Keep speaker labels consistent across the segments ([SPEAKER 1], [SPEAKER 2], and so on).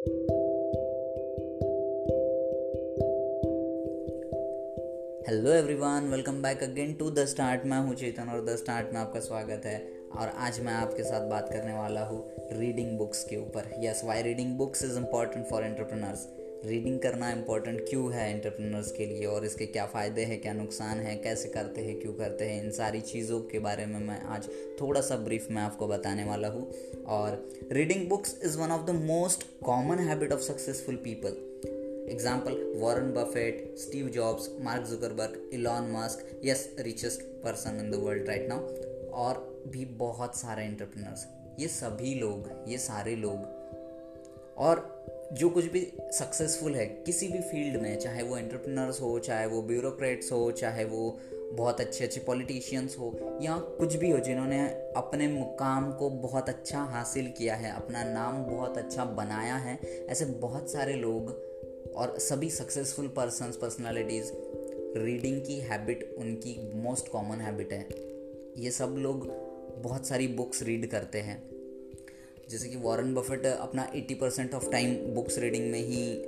[SPEAKER 1] Hello everyone welcome back again to the start मैं हूँ चेतन और द स्टार्ट में आपका स्वागत है। और आज मैं आपके साथ बात करने वाला हूँ रीडिंग बुक्स के ऊपर। Yes why reading books is important for entrepreneurs reading करना इम्पोर्टेंट क्यों है एंटरप्रेनर्स के लिए और इसके क्या फ़ायदे हैं, क्या नुकसान है, कैसे करते हैं, क्यों करते हैं, इन सारी चीज़ों के बारे में मैं आज थोड़ा सा ब्रीफ में आपको बताने वाला हूँ। और reading books is one of the most common habit of successful people example Warren Buffett Steve Jobs Mark Zuckerberg Elon Musk yes richest person in the world right now और भी बहुत सारे एंटरप्रेनर्स ये सभी लोग, ये सारे लोग और जो कुछ भी सक्सेसफुल है, किसी भी फ़ील्ड में, चाहे वो एंटरप्रेनर्स हो, चाहे वो ब्यूरोक्रेट्स हो, चाहे वो बहुत अच्छे अच्छे पॉलिटिशियंस हो, या कुछ भी हो, जिन्होंने अपने मुकाम को बहुत अच्छा हासिल किया है, अपना नाम बहुत अच्छा बनाया है, ऐसे बहुत सारे लोग और सभी सक्सेसफुल पर्सनस पर्सनालिटीज़ रीडिंग की हैबिट उनकी मोस्ट कॉमन हैबिट है। ये सब लोग बहुत सारी बुक्स रीड करते हैं। जैसे कि वॉरेन बफेट अपना 80 percent of time books reading में ही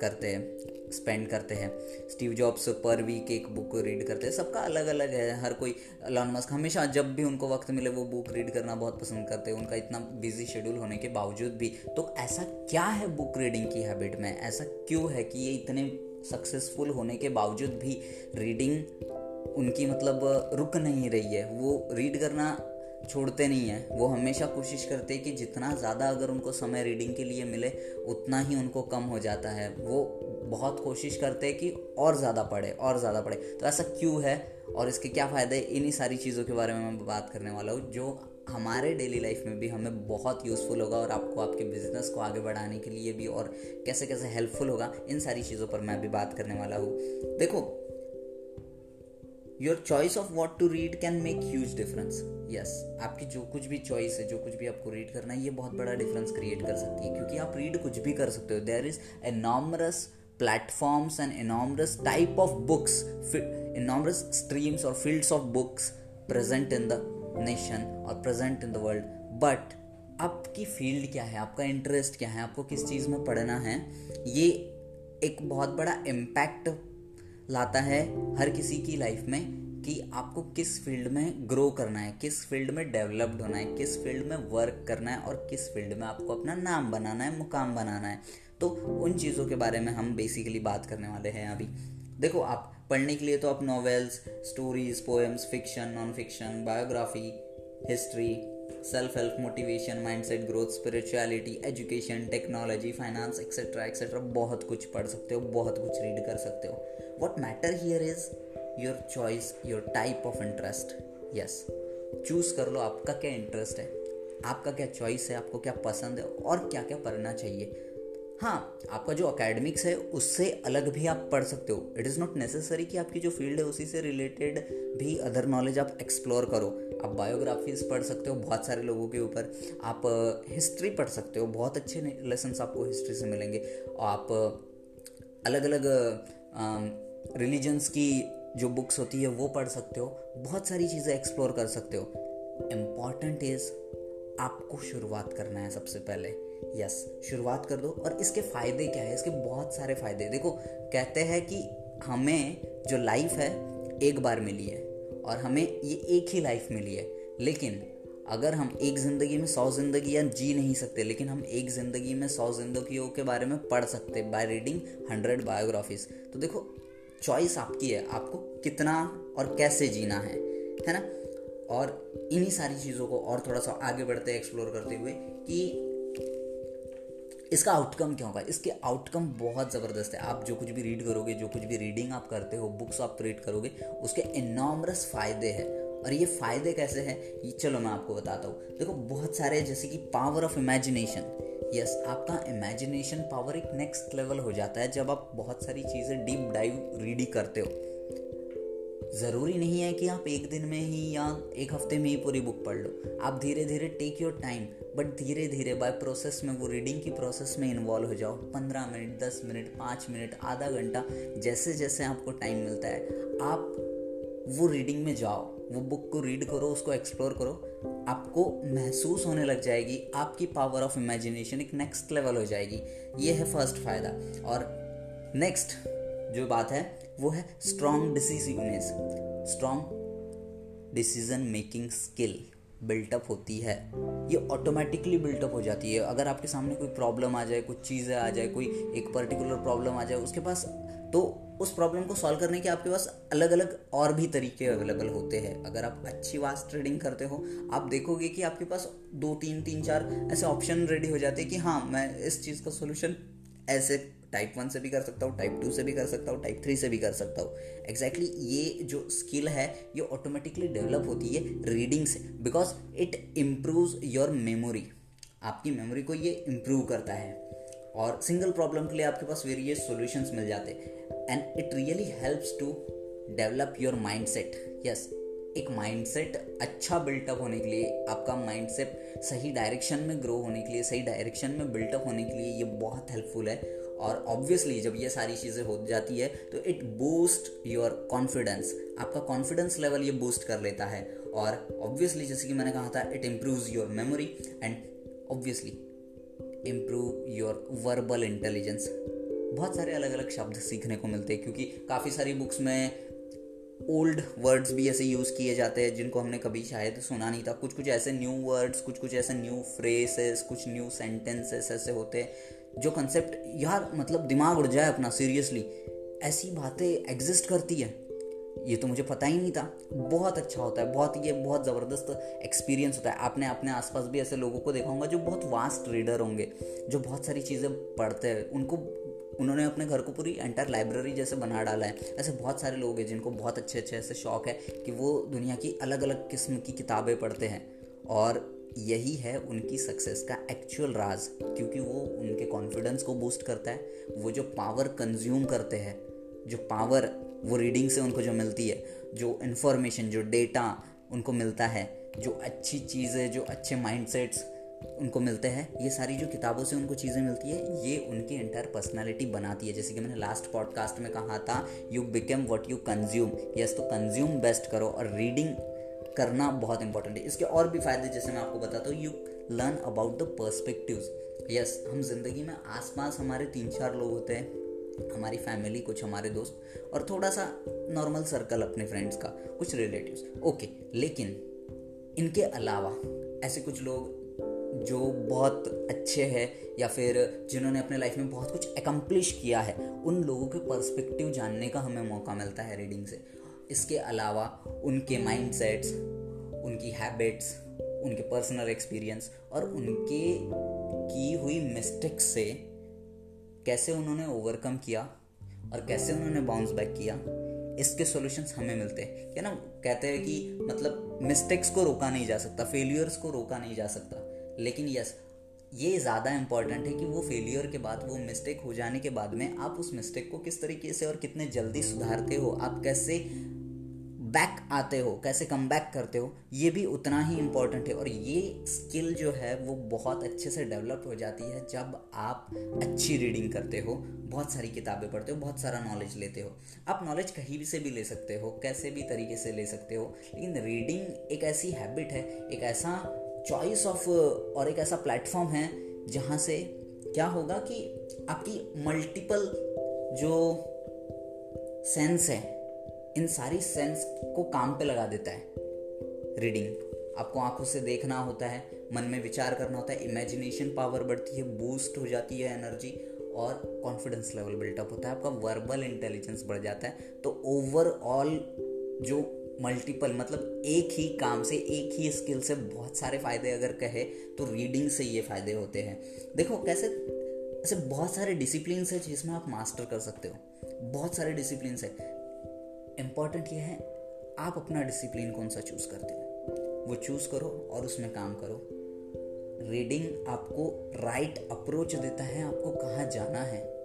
[SPEAKER 1] करते हैं स्पेंड करते हैं। स्टीव जॉब्स पर वीक एक बुक रीड करते हैं। सबका अलग अलग है। हर कोई लॉन मस्क हमेशा जब भी उनको वक्त मिले वो बुक रीड करना बहुत पसंद करते हैं। उनका इतना बिज़ी शेड्यूल होने के बावजूद भी। तो ऐसा क्या है बुक रीडिंग की हैबिट में? ऐसा क्यों है कि ये इतने सक्सेसफुल होने के बावजूद भी रीडिंग उनकी मतलब रुक नहीं रही है? वो रीड करना छोड़ते नहीं हैं। वो हमेशा कोशिश करते हैं कि जितना ज़्यादा अगर उनको समय रीडिंग के लिए मिले, उतना ही उनको कम हो जाता है। वो बहुत कोशिश करते हैं कि और ज़्यादा पढ़े, और ज़्यादा पढ़े। तो ऐसा क्यों है? और इसके क्या फ़ायदे इन्हीं सारी चीज़ों के बारे में मैं बात करने वाला हूँ, जो हमारे डेली लाइफ में भी हमें बहुत यूज़फुल होगा और आपको आपके बिज़नेस को आगे बढ़ाने के लिए भी और कैसे कैसे हेल्पफुल होगा, इन सारी चीज़ों पर मैं भी बात करने वाला हूँ। देखो your choice of what to read can make huge difference yes आपकी जो कुछ भी चॉइस है, जो कुछ भी आपको रीड करना है, ये बहुत बड़ा डिफरेंस क्रिएट कर सकती है, क्योंकि आप रीड कुछ भी कर सकते हो. There is enormous platforms and enormous type of books enormous streams और fields of books present in the nation और present in the world but आपकी फ़ील्ड क्या है? आपका इंटरेस्ट क्या है? आपको किस चीज़ में पढ़ना है? ये एक बहुत बड़ा इम्पैक्ट लाता है हर किसी की लाइफ में कि आपको किस फ़ील्ड में ग्रो करना है, किस फ़ील्ड में डेवलप्ड होना है, किस फ़ील्ड में वर्क करना है और किस फ़ील्ड में आपको अपना नाम बनाना है, मुकाम बनाना है। तो उन चीज़ों के बारे में हम बेसिकली बात करने वाले हैं अभी। देखो, आप पढ़ने के लिए तो आप novels stories poems fiction non fiction biography history self help motivation mindset growth spirituality education technology finance etcetera etcetera बहुत कुछ पढ़ सकते हो, बहुत कुछ रीड कर सकते हो। What matter here is your choice your type of interest yes choose कर लो आपका क्या इंटरेस्ट है। आपका क्या चॉइस है, आपको क्या पसंद है और क्या क्या पढ़ना चाहिए। हाँ आपका जो अकेडमिक्स है, उससे अलग भी आप पढ़ सकते हो। इट इज़ नॉट नेसेसरी कि आपकी जो फ़ील्ड है, उसी से रिलेटेड भी अदर नॉलेज आप एक्सप्लोर करो। आप बायोग्राफीज पढ़ सकते हो बहुत सारे लोगों के ऊपर। आप हिस्ट्री पढ़ सकते हो, बहुत अच्छे लेसन आपको हिस्ट्री से मिलेंगे। आप अलग अलग रिलीजन्स की जो बुक्स होती है, वो पढ़ सकते हो। बहुत सारी चीज़ें एक्सप्लोर कर सकते हो। इंपॉर्टेंट इज़ आपको शुरुआत करना है सबसे पहले। यस शुरुआत कर दो। और इसके फ़ायदे क्या है? इसके बहुत सारे फ़ायदे देखो, कहते हैं कि हमें जो लाइफ है, एक बार मिली है। और हमें ये एक ही लाइफ मिली है। लेकिन अगर हम एक ज़िंदगी में सौ ज़िंदगियाँ जी नहीं सकते, लेकिन हम एक ज़िंदगी में सौ जिंदगियों के बारे में पढ़ सकते बाय रीडिंग हंड्रेड बायोग्राफीज तो देखो चॉइस आपकी है, आपको कितना और कैसे जीना है है ना? और इन्हीं सारी चीज़ों को और थोड़ा सा आगे बढ़ते एक्सप्लोर करते हुए कि इसका आउटकम क्या होगा? इसके आउटकम बहुत ज़बरदस्त है। आप जो कुछ भी रीड करोगे, जो कुछ भी रीडिंग आप करते हो बुक्स आप रीड करोगे, उसके इनॉमरस फ़ायदे हैं। और ये फ़ायदे कैसे हैं, ये चलो मैं आपको बताता हूँ। देखो, बहुत सारे जैसे कि पावर ऑफ़ इमेजिनेशन यस आपका इमेजिनेशन पावर एक नेक्स्ट लेवल हो जाता है जब आप बहुत सारी चीज़ें डीप डाइव रीडिंग करते हो। ज़रूरी नहीं है कि आप एक दिन में ही या एक हफ़्ते में ही पूरी बुक पढ़ लो। आप धीरे धीरे टेक योर टाइम बट धीरे धीरे बाय प्रोसेस में, वो रीडिंग की प्रोसेस में इन्वॉल्व हो जाओ। पंद्रह मिनट, दस मिनट, पाँच मिनट, आधा घंटा जैसे जैसे आपको टाइम मिलता है, आप वो रीडिंग में जाओ। वो बुक को रीड करो, उसको एक्सप्लोर करो, आपको महसूस होने लग जाएगी, आपकी पावर ऑफ़ इमेजिनेशन एक नेक्स्ट लेवल हो जाएगी। ये है फ़र्स्ट फ़ायदा। और नेक्स्ट जो बात है, वो है strong decisiveness strong decision making skill built up होती है, ये ऑटोमेटिकली बिल्टअप हो जाती है। अगर आपके सामने कोई प्रॉब्लम आ जाए, कुछ चीज़ें आ जाए, कोई एक पर्टिकुलर प्रॉब्लम आ जाए, उसके पास तो उस प्रॉब्लम को सॉल्व करने के आपके पास अलग अलग और भी तरीके अवेलेबल होते हैं। अगर आप अच्छी वास्ट ट्रेडिंग करते हो, आप देखोगे कि आपके पास दो, तीन तीन, चार ऐसे ऑप्शन रेडी हो जाते हैं कि हाँ मैं इस चीज़ का सोल्यूशन ऐसे टाइप वन से भी कर सकता हूँ टाइप टू से भी कर सकता हूँ टाइप थ्री से भी कर सकता हूँ। एग्जैक्टली exactly ये जो स्किल है, ये ऑटोमेटिकली डेवलप होती है रीडिंग से because it improve your memory आपकी मेमोरी को ये इम्प्रूव करता है। और सिंगल प्रॉब्लम के लिए आपके पास वेरियस सॉल्यूशंस मिल जाते and it really helps to develop your mind set yes एक माइंडसेट अच्छा बिल्टअप होने के लिए, आपका माइंडसेट सही डायरेक्शन में ग्रो होने के लिए, सही डायरेक्शन में बिल्टअप होने के लिए ये बहुत हेल्पफुल है। और ऑब्वियसली जब ये सारी चीज़ें हो जाती है तो इट बूस्ट योर कॉन्फिडेंस आपका कॉन्फिडेंस लेवल ये बूस्ट कर लेता है। और ऑब्वियसली जैसे कि मैंने कहा था it improve your memory and obviously improve your verbal intelligence बहुत सारे अलग अलग शब्द सीखने को मिलते हैं, क्योंकि काफ़ी सारी बुक्स में ओल्ड वर्ड्स भी ऐसे यूज़ किए जाते हैं, जिनको हमने कभी शायद सुना नहीं था। कुछ कुछ ऐसे न्यू वर्ड्स कुछ कुछ ऐसे न्यू फ्रेसेस कुछ न्यू सेंटेंसेस ऐसे होते हैं। जो कंसेप्ट यार मतलब दिमाग उड़ जाए अपना सीरियसली ऐसी बातें एग्जिस्ट करती है। ये तो मुझे पता ही नहीं था। बहुत अच्छा होता है, बहुत ये बहुत ज़बरदस्त एक्सपीरियंस होता है। आपने अपने आसपास भी ऐसे लोगों को देखा होगा जो बहुत वास्ट रीडर होंगे, जो बहुत सारी चीज़ें पढ़ते हैं। उनको, उन्होंने अपने घर को पूरी एंटायर लाइब्रेरी जैसे बना डाला है। ऐसे बहुत सारे लोग हैं जिनको बहुत अच्छे अच्छे ऐसे शौक है कि वो दुनिया की अलग अलग किस्म की किताबें पढ़ते हैं। और यही है उनकी सक्सेस का एक्चुअल राज, क्योंकि वो उनके कॉन्फिडेंस को बूस्ट करता है। वो जो पावर कंज्यूम करते हैं, जो पावर वो रीडिंग से उनको जो मिलती है, जो इन्फॉर्मेशन जो डेटा उनको मिलता है, जो अच्छी चीज़ें, जो अच्छे माइंडसेट्स उनको मिलते हैं, ये सारी जो किताबों से उनको चीज़ें मिलती है, ये उनकी एंटायर पर्सनैलिटी बनाती है। जैसे कि मैंने लास्ट पॉडकास्ट में कहा था you become what you consume yes तो कंज्यूम बेस्ट करो और रीडिंग करना बहुत इंपॉर्टेंट है। इसके और भी फ़ायदे जैसे मैं आपको बताता हूँ। You learn about the perspective yes हम ज़िंदगी में आसपास हमारे तीन चार लोग होते हैं। हमारी फैमिली कुछ हमारे दोस्त और थोड़ा सा नॉर्मल सर्कल अपने फ्रेंड्स का, कुछ रिलेटिव्स ओके लेकिन इनके अलावा ऐसे कुछ लोग जो बहुत अच्छे हैं या फिर जिन्होंने अपने लाइफ में बहुत कुछ एकम्प्लिश किया है, उन लोगों के पर्सपेक्टिव जानने का हमें मौका मिलता है रीडिंग से। इसके अलावा उनके माइंड सेट्स उनकी हैबिट्स उनके पर्सनल एक्सपीरियंस और उनके की हुई मिस्टेक्स से कैसे उन्होंने ओवरकम किया और कैसे उन्होंने बाउंस बैक किया, इसके सॉल्यूशंस हमें मिलते हैं। क्या ना, कहते हैं कि मतलब मिस्टेक्स को रोका नहीं जा सकता फेलियर्स को रोका नहीं जा सकता। लेकिन यस ये ज़्यादा इंपॉर्टेंट है कि वो फेलियर के बाद, वो मिस्टेक हो जाने के बाद में आप उस मिस्टेक को किस तरीके से और कितने जल्दी सुधारते हो, आप कैसे बैक आते हो, कैसे कम बैक करते हो, ये भी उतना ही इम्पोर्टेंट है। और ये स्किल जो है, वो बहुत अच्छे से डेवलप हो जाती है जब आप अच्छी रीडिंग करते हो, बहुत सारी किताबें पढ़ते हो, बहुत सारा नॉलेज लेते हो। आप नॉलेज कहीं भी से भी ले सकते हो, कैसे भी तरीके से ले सकते हो, लेकिन रीडिंग एक ऐसी हैबिट है, एक ऐसा चॉइस ऑफ़ और एक ऐसा प्लेटफॉर्म है, जहाँ से क्या होगा कि आपकी मल्टीपल जो सेंस है इन सारी सेंस को काम पे लगा देता है। रीडिंग आपको आँखों से देखना होता है, मन में विचार करना होता है इमेजिनेशन पावर बढ़ती है बूस्ट हो जाती है एनर्जी और कॉन्फिडेंस लेवल बिल्टअप होता है, आपका वर्बल इंटेलिजेंस बढ़ जाता है। तो ओवरऑल जो मल्टीपल मतलब एक ही काम से, एक ही स्किल से बहुत सारे फ़ायदे अगर कहे तो रीडिंग से ये फ़ायदे होते हैं। देखो कैसे, ऐसे बहुत सारे डिसिप्लिन है जिसमें आप मास्टर कर सकते हो। बहुत सारे डिसिप्लिन है। इंपॉर्टेंट ये है, आप अपना डिसिप्लिन कौन सा चूज़ करते हो? वो चूज़ करो और उसमें काम करो। रीडिंग आपको राइट अप्रोच देता है, आपको कहाँ जाना है।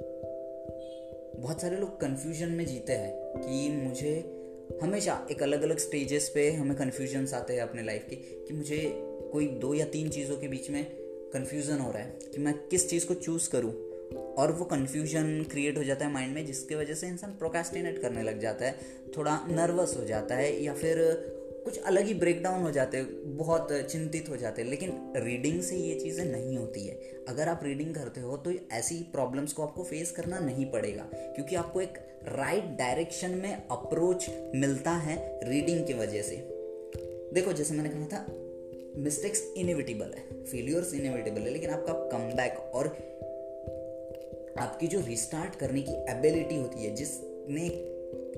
[SPEAKER 1] बहुत सारे लोग कन्फ्यूज़न में जीते हैं कि मुझे हमेशा एक अलग अलग स्टेजेस पे हमें कन्फ्यूजन्स आते हैं अपने लाइफ के, कि मुझे कोई दो या तीन चीज़ों के बीच में कन्फ्यूज़न हो रहा है, कि मैं किस चीज़ को चूज़ करूँ। और वो कन्फ्यूज़न क्रिएट हो जाता है माइंड में, जिसकी वजह से इंसान प्रोकास्टिनेट करने लग जाता है, थोड़ा नर्वस हो जाता है, या फिर कुछ अलग ही ब्रेकडाउन हो जाते हैं, बहुत चिंतित हो जाते हैं। लेकिन रीडिंग से ये चीज़ें नहीं होती है। अगर आप रीडिंग करते हो तो ऐसी प्रॉब्लम्स को आपको फेस करना नहीं पड़ेगा, क्योंकि आपको एक राइट right डायरेक्शन में अप्रोच मिलता है रीडिंग की वजह से। देखो, जैसे मैंने कहा था मिस्टेक्स इनएविटेबल है फेलियर्स इनएविटेबल है, लेकिन आपका कम बैक और आपकी जो रिस्टार्ट करने की एबिलिटी होती है, जिसने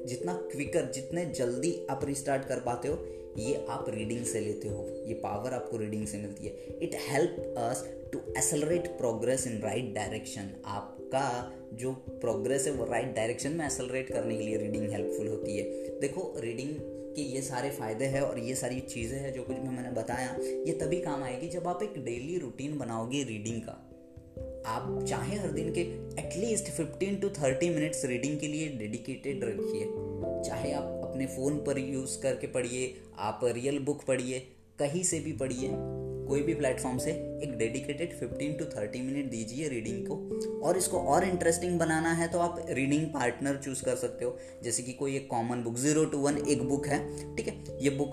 [SPEAKER 1] जितना क्विकर जितने जल्दी आप रिस्टार्ट कर पाते हो, ये आप रीडिंग से लेते हो। ये पावर आपको रीडिंग से मिलती है। It help us to accelerate progress in right direction आपका जो प्रोग्रेस है, वो राइट डायरेक्शन में एसलरेट करने के लिए रीडिंग हेल्पफुल होती है। देखो रीडिंग के ये सारे फ़ायदे हैं और ये सारी चीज़ें हैं, जो कुछ मैंने बताया, ये तभी काम आएगी जब आप एक डेली रूटीन बनाओगे रीडिंग का। आप चाहे हर दिन के एटलीस्ट 15 टू 30 मिनट्स रीडिंग के लिए डेडिकेटेड रखिए। चाहे आप अपने फ़ोन पर यूज़ करके पढ़िए, आप रियल बुक पढ़िए, कहीं से भी पढ़िए, कोई भी प्लेटफॉर्म से एक डेडिकेटेड 15 टू 30 मिनट दीजिए रीडिंग को। और इसको और इंटरेस्टिंग बनाना है तो आप रीडिंग पार्टनर चूज़ कर सकते हो। जैसे कि कोई एक common book zero to one एक बुक है, ठीक है? ये बुक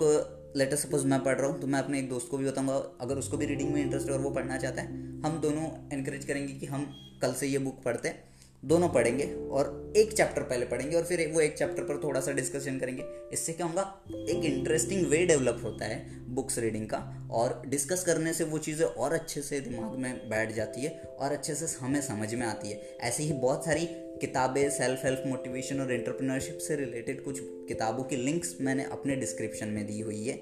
[SPEAKER 1] लेटर सपोज़ मैं पढ़ रहा हूँ तो मैं अपने एक दोस्त को भी बताऊँगा, अगर उसको भी रीडिंग में इंटरेस्ट है और वो पढ़ना चाहता है, हम दोनों इनक्रेज करेंगे कि हम कल से ये बुक पढ़ते हैं। दोनों पढ़ेंगे और एक चैप्टर पहले पढ़ेंगे और फिर वो एक चैप्टर पर थोड़ा सा डिस्कशन करेंगे। इससे क्या होगा? एक इंटरेस्टिंग वे डेवलप होता है बुक्स रीडिंग का और डिस्कस करने से वो चीज़ें और अच्छे से दिमाग में बैठ जाती है और अच्छे से हमें समझ में आती है। ऐसे ही बहुत सारी किताबें सेल्फ हेल्प मोटिवेशन और एंटरप्रेन्योरशिप से रिलेटेड कुछ किताबों की लिंक्स मैंने अपने डिस्क्रिप्शन में दी हुई है।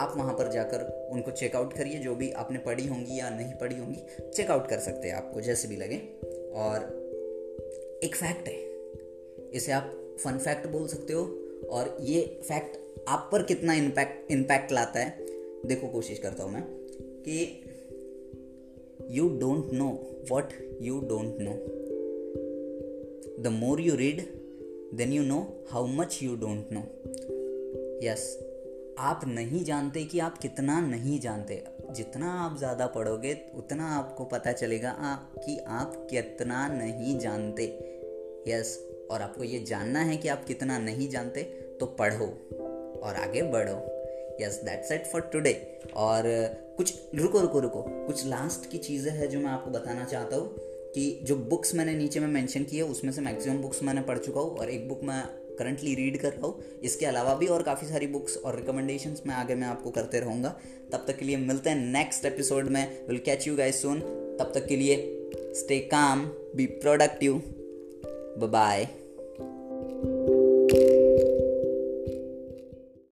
[SPEAKER 1] आप वहाँ पर जाकर उनको चेकआउट करिए, जो भी आपने पढ़ी होंगी या नहीं पढ़ी होंगी चेकआउट कर सकते हैं आपको, जैसे भी लगे। और एक फैक्ट है, इसे आप फन फैक्ट बोल सकते हो, और ये फैक्ट आप पर कितना इम्पैक्ट इम्पैक्ट लाता है, देखो, कोशिश करता हूँ मैं, कि you don't know what you don't know the more you read then you know how much you don't know yes आप नहीं जानते कि आप कितना नहीं जानते। जितना आप ज़्यादा पढ़ोगे उतना आपको पता चलेगा आ, कि आप कितना नहीं जानते। यस yes, और आपको ये जानना है कि आप कितना नहीं जानते तो पढ़ो और आगे बढ़ो। Yes that's it for today और कुछ रुको रुको रुको कुछ लास्ट की चीज़ें हैं जो मैं आपको बताना चाहता हूँ। कि जो बुक्स मैंने नीचे में मेंशन की है, उसमें से मैक्सिमम बुक्स मैंने पढ़ चुका हूँ और एक बुक मैं करंटली रीड कर रहा हूँ। इसके अलावा भी और काफ़ी सारी बुक्स और रिकमेंडेशंस मैं आगे मैं आपको करते रहूँगा। तब तक के लिए मिलते हैं नेक्स्ट एपिसोड में। Will catch you guys soon तब तक के लिए stay calm be productive bye